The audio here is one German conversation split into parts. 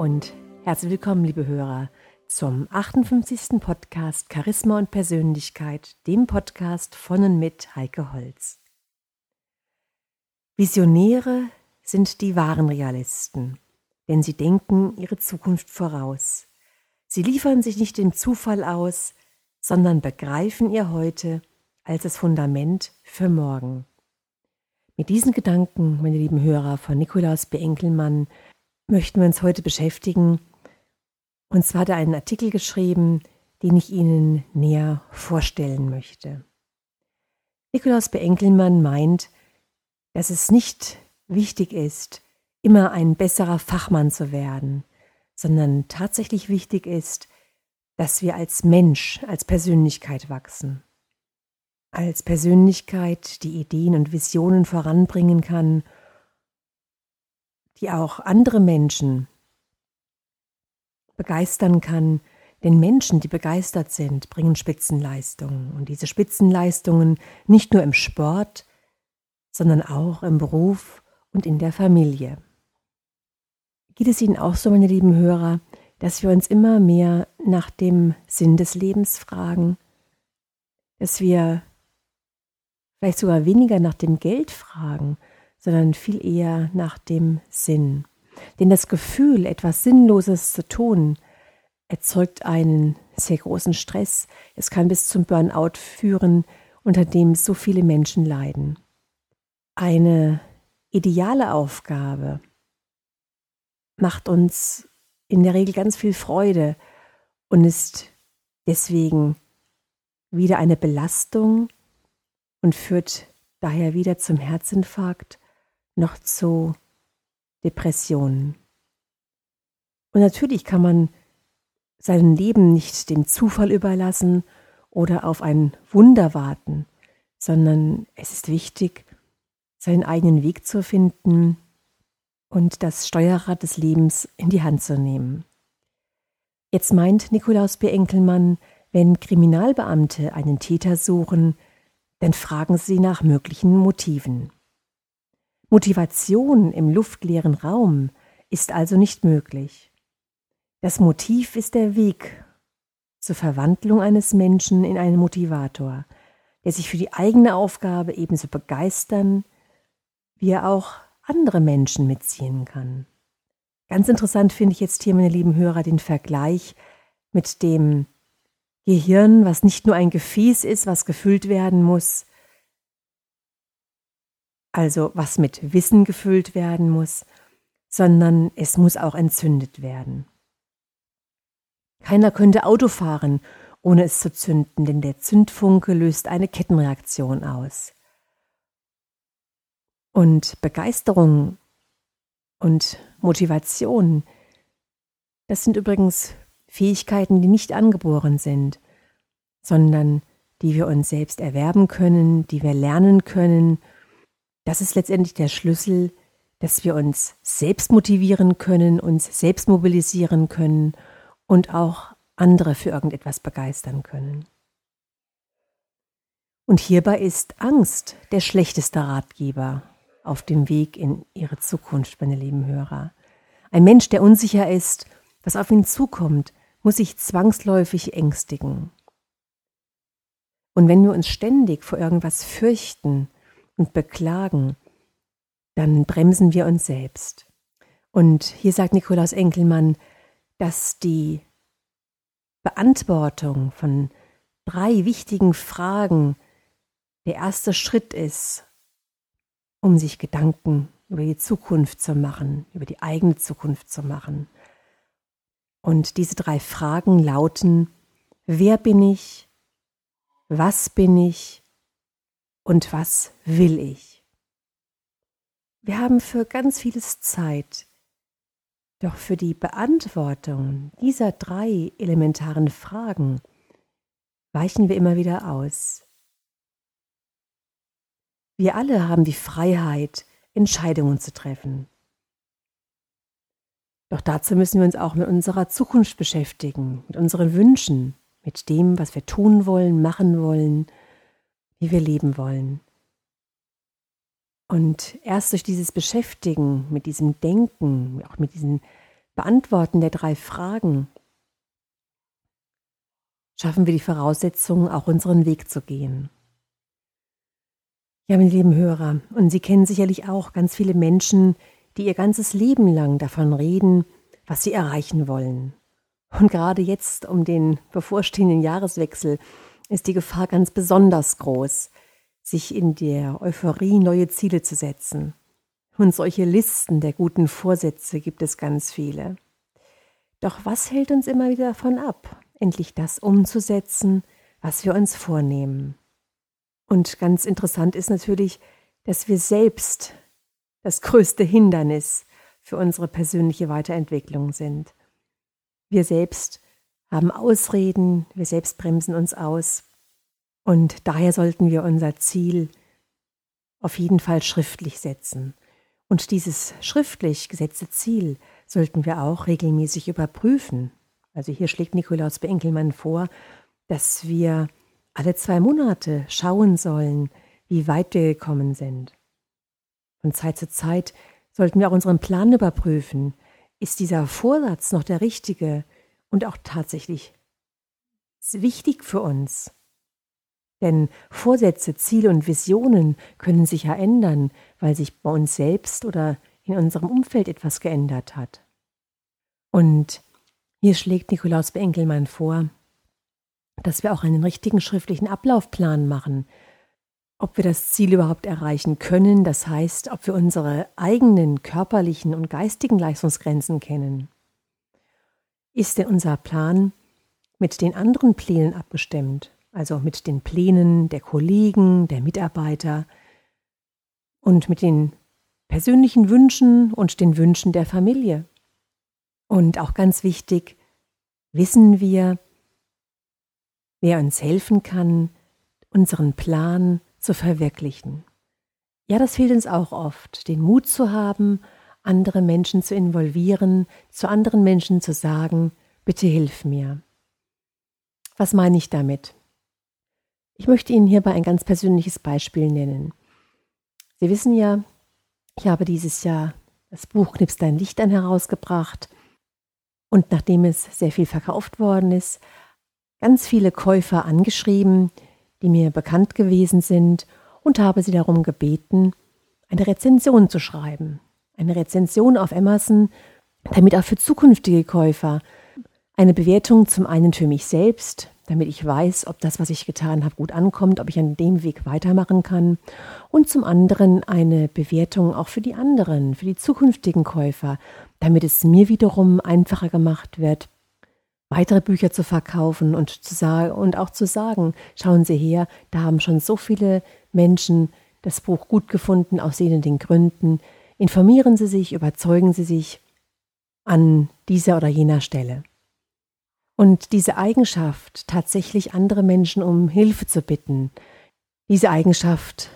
Und herzlich willkommen, liebe Hörer, zum 58. Podcast Charisma und Persönlichkeit, dem Podcast von und mit Heike Holz. Visionäre sind die wahren Realisten, denn sie denken ihre Zukunft voraus. Sie liefern sich nicht dem Zufall aus, sondern begreifen ihr Heute als das Fundament für morgen. Mit diesen Gedanken, meine lieben Hörer, von Nikolaus B. möchten wir uns heute beschäftigen. Und zwar hat er einen Artikel geschrieben, den ich Ihnen näher vorstellen möchte. Nikolaus B. Meint, dass es nicht wichtig ist, immer ein besserer Fachmann zu werden, sondern tatsächlich wichtig ist, dass wir als Mensch, als Persönlichkeit wachsen. Als Persönlichkeit, die Ideen und Visionen voranbringen kann die auch andere Menschen begeistern kann. Denn Menschen, die begeistert sind, bringen Spitzenleistungen. Und diese Spitzenleistungen nicht nur im Sport, sondern auch im Beruf und in der Familie. Geht es Ihnen auch so, meine lieben Hörer, dass wir uns immer mehr nach dem Sinn des Lebens fragen? Dass wir vielleicht sogar weniger nach dem Geld fragen, sondern viel eher nach dem Sinn. Denn das Gefühl, etwas Sinnloses zu tun, erzeugt einen sehr großen Stress. Es kann bis zum Burnout führen, unter dem so viele Menschen leiden. Eine ideale Aufgabe macht uns in der Regel ganz viel Freude und ist deswegen wieder eine Belastung und führt daher wieder zum Herzinfarkt noch zu Depressionen. Und natürlich kann man sein Leben nicht dem Zufall überlassen oder auf ein Wunder warten, sondern es ist wichtig, seinen eigenen Weg zu finden und das Steuerrad des Lebens in die Hand zu nehmen. Jetzt meint Nikolaus B. Enkelmann, wenn Kriminalbeamte einen Täter suchen, dann fragen sie nach möglichen Motiven. Motivation im luftleeren Raum ist also nicht möglich. Das Motiv ist der Weg zur Verwandlung eines Menschen in einen Motivator, der sich für die eigene Aufgabe ebenso begeistern, wie er auch andere Menschen mitziehen kann. Ganz interessant finde ich jetzt hier, meine lieben Hörer, den Vergleich mit dem Gehirn, was nicht nur ein Gefäß ist, was gefüllt werden muss, also was mit Wissen gefüllt werden muss, sondern es muss auch entzündet werden. Keiner könnte Auto fahren, ohne es zu zünden, denn der Zündfunke löst eine Kettenreaktion aus. Und Begeisterung und Motivation, das sind übrigens Fähigkeiten, die nicht angeboren sind, sondern die wir uns selbst erwerben können, die wir lernen können das ist letztendlich der Schlüssel, dass wir uns selbst motivieren können, uns selbst mobilisieren können und auch andere für irgendetwas begeistern können. Und hierbei ist Angst der schlechteste Ratgeber auf dem Weg in ihre Zukunft, meine lieben Hörer. Ein Mensch, der unsicher ist, was auf ihn zukommt, muss sich zwangsläufig ängstigen. Und wenn wir uns ständig vor irgendwas fürchten, und beklagen, dann bremsen wir uns selbst. Und hier sagt Nikolaus Enkelmann, dass die Beantwortung von drei wichtigen Fragen der erste Schritt ist, um sich Gedanken über die Zukunft zu machen, über die eigene Zukunft zu machen. Und diese drei Fragen lauten, wer bin ich, was bin ich und was will ich? Wir haben für ganz vieles Zeit, doch für die Beantwortung dieser drei elementaren Fragen weichen wir immer wieder aus. Wir alle haben die Freiheit, Entscheidungen zu treffen. Doch dazu müssen wir uns auch mit unserer Zukunft beschäftigen, mit unseren Wünschen, mit dem, was wir tun wollen, machen wollen, wie wir leben wollen. Und erst durch dieses Beschäftigen mit diesem Denken, auch mit diesen Beantworten der drei Fragen schaffen wir die Voraussetzungen, auch unseren Weg zu gehen. Ja, meine lieben Hörer, und Sie kennen sicherlich auch ganz viele Menschen, die ihr ganzes Leben lang davon reden, was sie erreichen wollen. Und gerade jetzt um den bevorstehenden Jahreswechsel ist die Gefahr ganz besonders groß, sich in der Euphorie neue Ziele zu setzen. Und solche Listen der guten Vorsätze gibt es ganz viele. Doch was hält uns immer wieder davon ab, endlich das umzusetzen, was wir uns vornehmen? Und ganz interessant ist natürlich, dass wir selbst das größte Hindernis für unsere persönliche Weiterentwicklung sind. Wir selbst haben Ausreden, wir selbst bremsen uns aus. Und daher sollten wir unser Ziel auf jeden Fall schriftlich setzen. Und dieses schriftlich gesetzte Ziel sollten wir auch regelmäßig überprüfen. Also hier schlägt Nikolaus Beenkelmann vor, dass wir alle zwei Monate schauen sollen, wie weit wir gekommen sind. Von Zeit zu Zeit sollten wir auch unseren Plan überprüfen. Ist dieser Vorsatz noch der richtige und auch tatsächlich wichtig für uns? Denn Vorsätze, Ziele und Visionen können sich ja ändern, weil sich bei uns selbst oder in unserem Umfeld etwas geändert hat. Und hier schlägt Nikolaus Beenkelmann vor, dass wir auch einen richtigen schriftlichen Ablaufplan machen, ob wir das Ziel überhaupt erreichen können, das heißt, ob wir unsere eigenen körperlichen und geistigen Leistungsgrenzen kennen. Ist denn unser Plan mit den anderen Plänen abgestimmt, also mit den Plänen der Kollegen, der Mitarbeiter und mit den persönlichen Wünschen und den Wünschen der Familie? Und auch ganz wichtig, wissen wir, wer uns helfen kann, unseren Plan zu verwirklichen. Ja, das fehlt uns auch oft, den Mut zu haben, andere Menschen zu involvieren, zu anderen Menschen zu sagen, bitte hilf mir. Was meine ich damit? Ich möchte Ihnen hierbei ein ganz persönliches Beispiel nennen. Sie wissen ja, ich habe dieses Jahr das Buch Knips dein Licht an herausgebracht und nachdem es sehr viel verkauft worden ist, ganz viele Käufer angeschrieben, die mir bekannt gewesen sind, und habe sie darum gebeten, eine Rezension zu schreiben. Eine Rezension auf Amazon, damit auch für zukünftige Käufer eine Bewertung zum einen für mich selbst, damit ich weiß, ob das, was ich getan habe, gut ankommt, ob ich an dem Weg weitermachen kann. Und zum anderen eine Bewertung auch für die anderen, für die zukünftigen Käufer, damit es mir wiederum einfacher gemacht wird, weitere Bücher zu verkaufen und, zu sagen, und auch zu sagen, schauen Sie her, da haben schon so viele Menschen das Buch gut gefunden aus den den Gründen. Informieren Sie sich, überzeugen Sie sich an dieser oder jener Stelle. Und diese Eigenschaft, tatsächlich andere Menschen um Hilfe zu bitten, diese Eigenschaft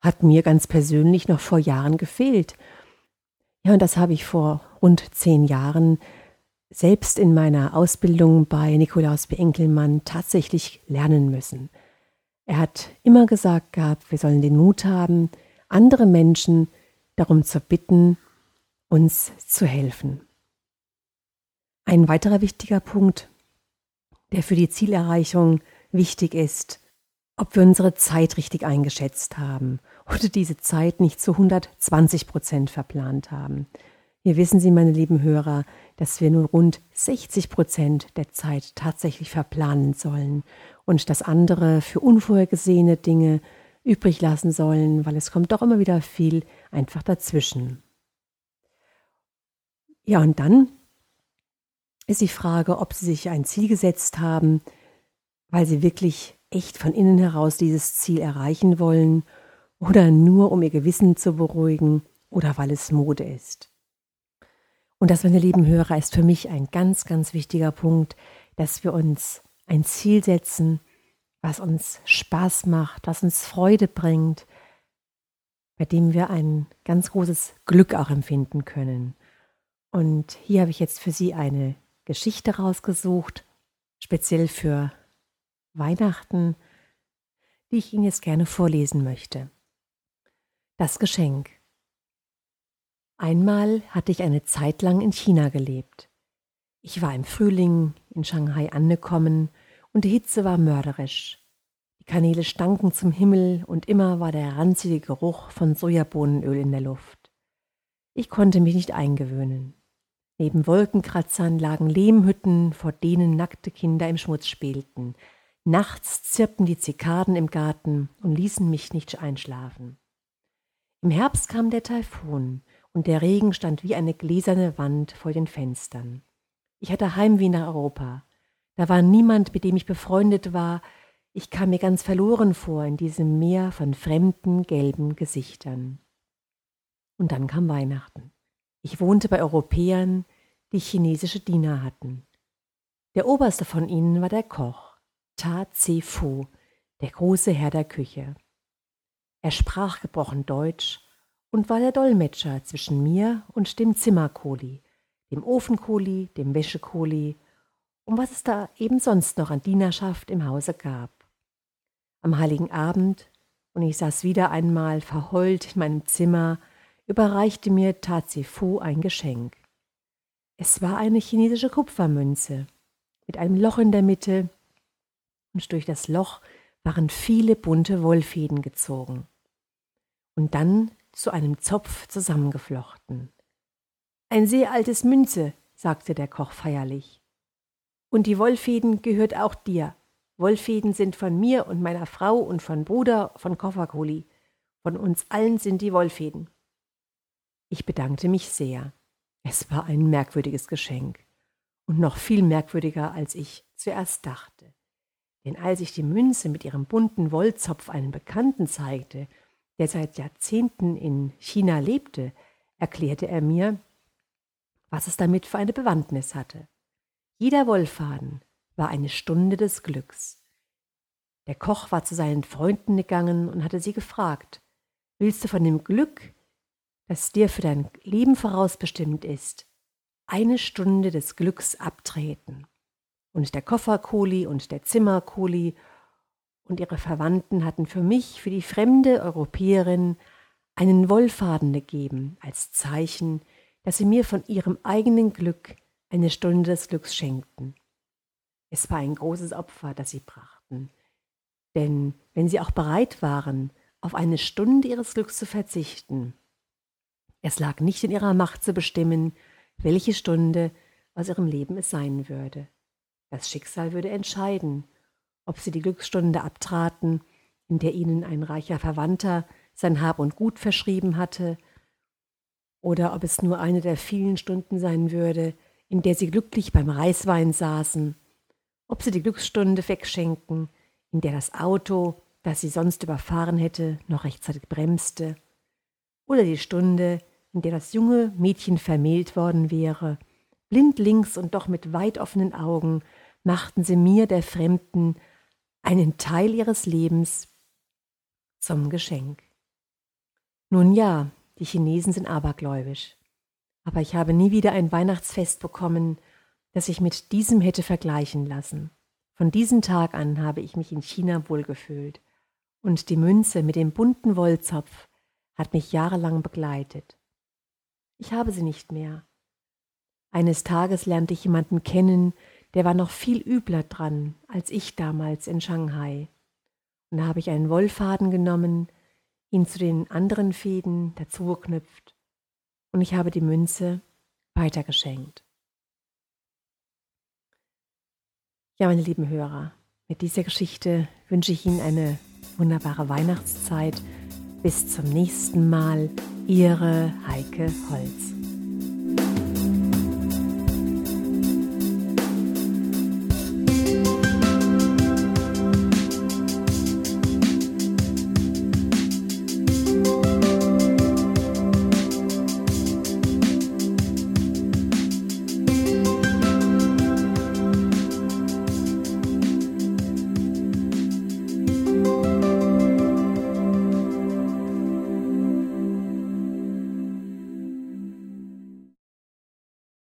hat mir ganz persönlich noch vor Jahren gefehlt. Ja, und das habe ich vor rund zehn Jahren selbst in meiner Ausbildung bei Nikolaus B. Enkelmann tatsächlich lernen müssen. Er hat immer gesagt gehabt, wir sollen den Mut haben, andere Menschen darum zu bitten, uns zu helfen. Ein weiterer wichtiger Punkt, der für die Zielerreichung wichtig ist, ob wir unsere Zeit richtig eingeschätzt haben oder diese Zeit nicht zu 120 Prozent verplant haben. Hier wissen Sie, meine lieben Hörer, dass wir nun rund 60 Prozent der Zeit tatsächlich verplanen sollen und das andere für unvorhergesehene Dinge übrig lassen sollen, weil es kommt doch immer wieder viel einfach dazwischen. Ja, und dann ist die Frage, ob Sie sich ein Ziel gesetzt haben, weil Sie wirklich echt von innen heraus dieses Ziel erreichen wollen oder nur um Ihr Gewissen zu beruhigen oder weil es Mode ist. Und das, meine lieben Hörer, ist für mich ein ganz, ganz wichtiger Punkt, dass wir uns ein Ziel setzen, was uns Spaß macht, was uns Freude bringt, bei dem wir ein ganz großes Glück auch empfinden können. Und hier habe ich jetzt für Sie eine Geschichte rausgesucht, speziell für Weihnachten, die ich Ihnen jetzt gerne vorlesen möchte. Das Geschenk. Einmal hatte ich eine Zeit lang in China gelebt. Ich war im Frühling in Shanghai angekommen und die Hitze war mörderisch. Die Kanäle stanken zum Himmel und immer war der ranzige Geruch von Sojabohnenöl in der Luft. Ich konnte mich nicht eingewöhnen. Neben Wolkenkratzern lagen Lehmhütten, vor denen nackte Kinder im Schmutz spielten. Nachts zirpten die Zikaden im Garten und ließen mich nicht einschlafen. Im Herbst kam der Taifun und der Regen stand wie eine gläserne Wand vor den Fenstern. Ich hatte Heimweh nach Europa. Da war niemand, mit dem ich befreundet war. Ich kam mir ganz verloren vor in diesem Meer von fremden, gelben Gesichtern. Und dann kam Weihnachten. Ich wohnte bei Europäern, die chinesische Diener hatten. Der oberste von ihnen war der Koch, Ta Tse Fu, der große Herr der Küche. Er sprach gebrochen Deutsch und war der Dolmetscher zwischen mir und dem Zimmerkoli, dem Ofenkoli, dem Wäschekoli und was es da eben sonst noch an Dienerschaft im Hause gab. Am heiligen Abend, und ich saß wieder einmal verheult in meinem Zimmer, überreichte mir Tazifu ein Geschenk. Es war eine chinesische Kupfermünze mit einem Loch in der Mitte, und durch das Loch waren viele bunte Wollfäden gezogen. Und dann zu einem Zopf zusammengeflochten. Ein sehr altes Münze, sagte der Koch feierlich. Und die Wollfäden gehört auch dir. Wollfäden sind von mir und meiner Frau und von Bruder von Kofferkoli. Von uns allen sind die Wollfäden. Ich bedankte mich sehr. Es war ein merkwürdiges Geschenk und noch viel merkwürdiger, als ich zuerst dachte. Denn als ich die Münze mit ihrem bunten Wollzopf einem Bekannten zeigte der seit Jahrzehnten in China lebte, erklärte er mir, was es damit für eine Bewandtnis hatte. Jeder Wollfaden war eine Stunde des Glücks. Der Koch war zu seinen Freunden gegangen und hatte sie gefragt, willst du von dem Glück, das dir für dein Leben vorausbestimmt ist, eine Stunde des Glücks abtreten? Und der Kofferkoli und der Zimmerkoli und ihre Verwandten hatten für mich, für die fremde Europäerin, einen Wollfaden gegeben, als Zeichen, dass sie mir von ihrem eigenen Glück eine Stunde des Glücks schenkten. Es war ein großes Opfer, das sie brachten, denn wenn sie auch bereit waren, auf eine Stunde ihres Glücks zu verzichten, es lag nicht in ihrer Macht zu bestimmen, welche Stunde aus ihrem Leben es sein würde. Das Schicksal würde entscheiden, ob sie die Glücksstunde abtraten, in der ihnen ein reicher Verwandter sein Hab und Gut verschrieben hatte, oder ob es nur eine der vielen Stunden sein würde, in der sie glücklich beim Reiswein saßen, ob sie die Glücksstunde wegschenken, in der das Auto, das sie sonst überfahren hätte, noch rechtzeitig bremste, oder die Stunde, in der das junge Mädchen vermählt worden wäre, blindlings und doch mit weit offenen Augen machten sie mir, der Fremden, einen Teil ihres Lebens zum Geschenk. Nun ja, die Chinesen sind abergläubisch, aber ich habe nie wieder ein Weihnachtsfest bekommen, das ich mit diesem hätte vergleichen lassen. Von diesem Tag an habe ich mich in China wohlgefühlt, und die Münze mit dem bunten Wollzopf hat mich jahrelang begleitet. Ich habe sie nicht mehr. Eines Tages lernte ich jemanden kennen, der war noch viel übler dran als ich damals in Shanghai. Und da habe ich einen Wollfaden genommen, ihn zu den anderen Fäden dazugeknüpft und ich habe die Münze weitergeschenkt. Ja, meine lieben Hörer, mit dieser Geschichte wünsche ich Ihnen eine wunderbare Weihnachtszeit. Bis zum nächsten Mal, Ihre Heike Holz.